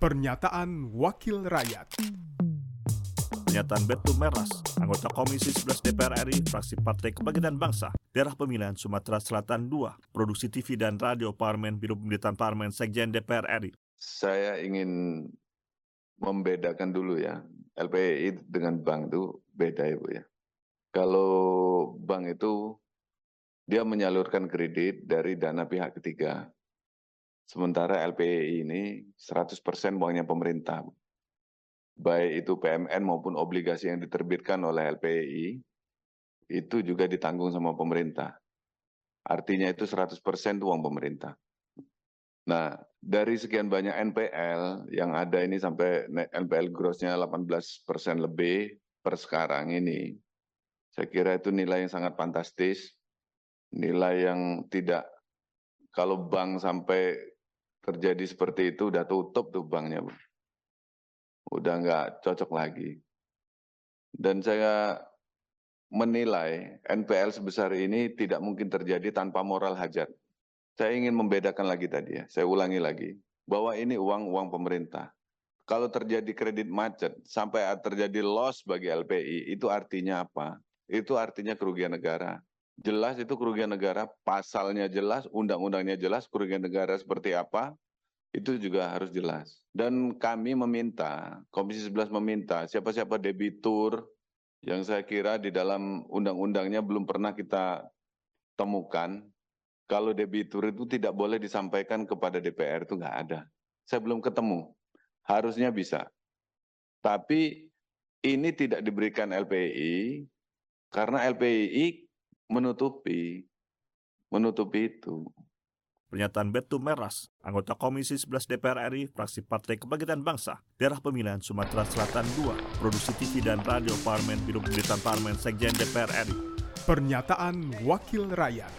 Pernyataan Wakil Rakyat Pernyataan Betu Meras, anggota Komisi 11 DPR RI, fraksi Partai Kebangkitan Bangsa, daerah pemilihan Sumatera Selatan 2, produksi TV dan radio Parlemen, Biro Pemerintahan Parlemen, Sekjen DPR RI. Saya ingin membedakan dulu ya, LPI dengan bank itu beda ya Bu ya. Kalau bank itu dia menyalurkan kredit dari dana pihak ketiga. Sementara LPI ini 100% uangnya pemerintah. Baik itu PMN maupun obligasi yang diterbitkan oleh LPI, itu juga ditanggung sama pemerintah. Artinya itu 100% itu uang pemerintah. Nah, dari sekian banyak NPL yang ada ini sampai NPL grossnya 18% lebih per sekarang ini, saya kira itu nilai yang sangat fantastis, nilai yang tidak, kalau bank sampai terjadi seperti itu udah tutup tuh banknya. Udah nggak cocok lagi. Dan saya menilai NPL sebesar ini tidak mungkin terjadi tanpa moral hajat. Saya ingin membedakan lagi tadi ya, saya ulangi lagi, bahwa ini uang-uang pemerintah. Kalau terjadi kredit macet, sampai terjadi loss bagi LPI, itu artinya apa? Itu artinya kerugian negara. Jelas itu kerugian negara, pasalnya jelas, undang-undangnya jelas, kerugian negara seperti apa, itu juga harus jelas. Dan kami meminta, Komisi 11 meminta, siapa-siapa debitur yang saya kira di dalam undang-undangnya belum pernah kita temukan, kalau debitur itu tidak boleh disampaikan kepada DPR itu nggak ada. Saya belum ketemu. Harusnya bisa. Tapi ini tidak diberikan LPI karena LPI menutupi menutupi itu. Pernyataan Betu Meras, anggota Komisi 11 DPR RI, fraksi Partai Kebangkitan Bangsa, daerah pemilihan Sumatera Selatan 2, produksi TV dan radio Parlemen, Biro Pemerintahan Parlemen, Sekjen DPR RI. Pernyataan Wakil Rakyat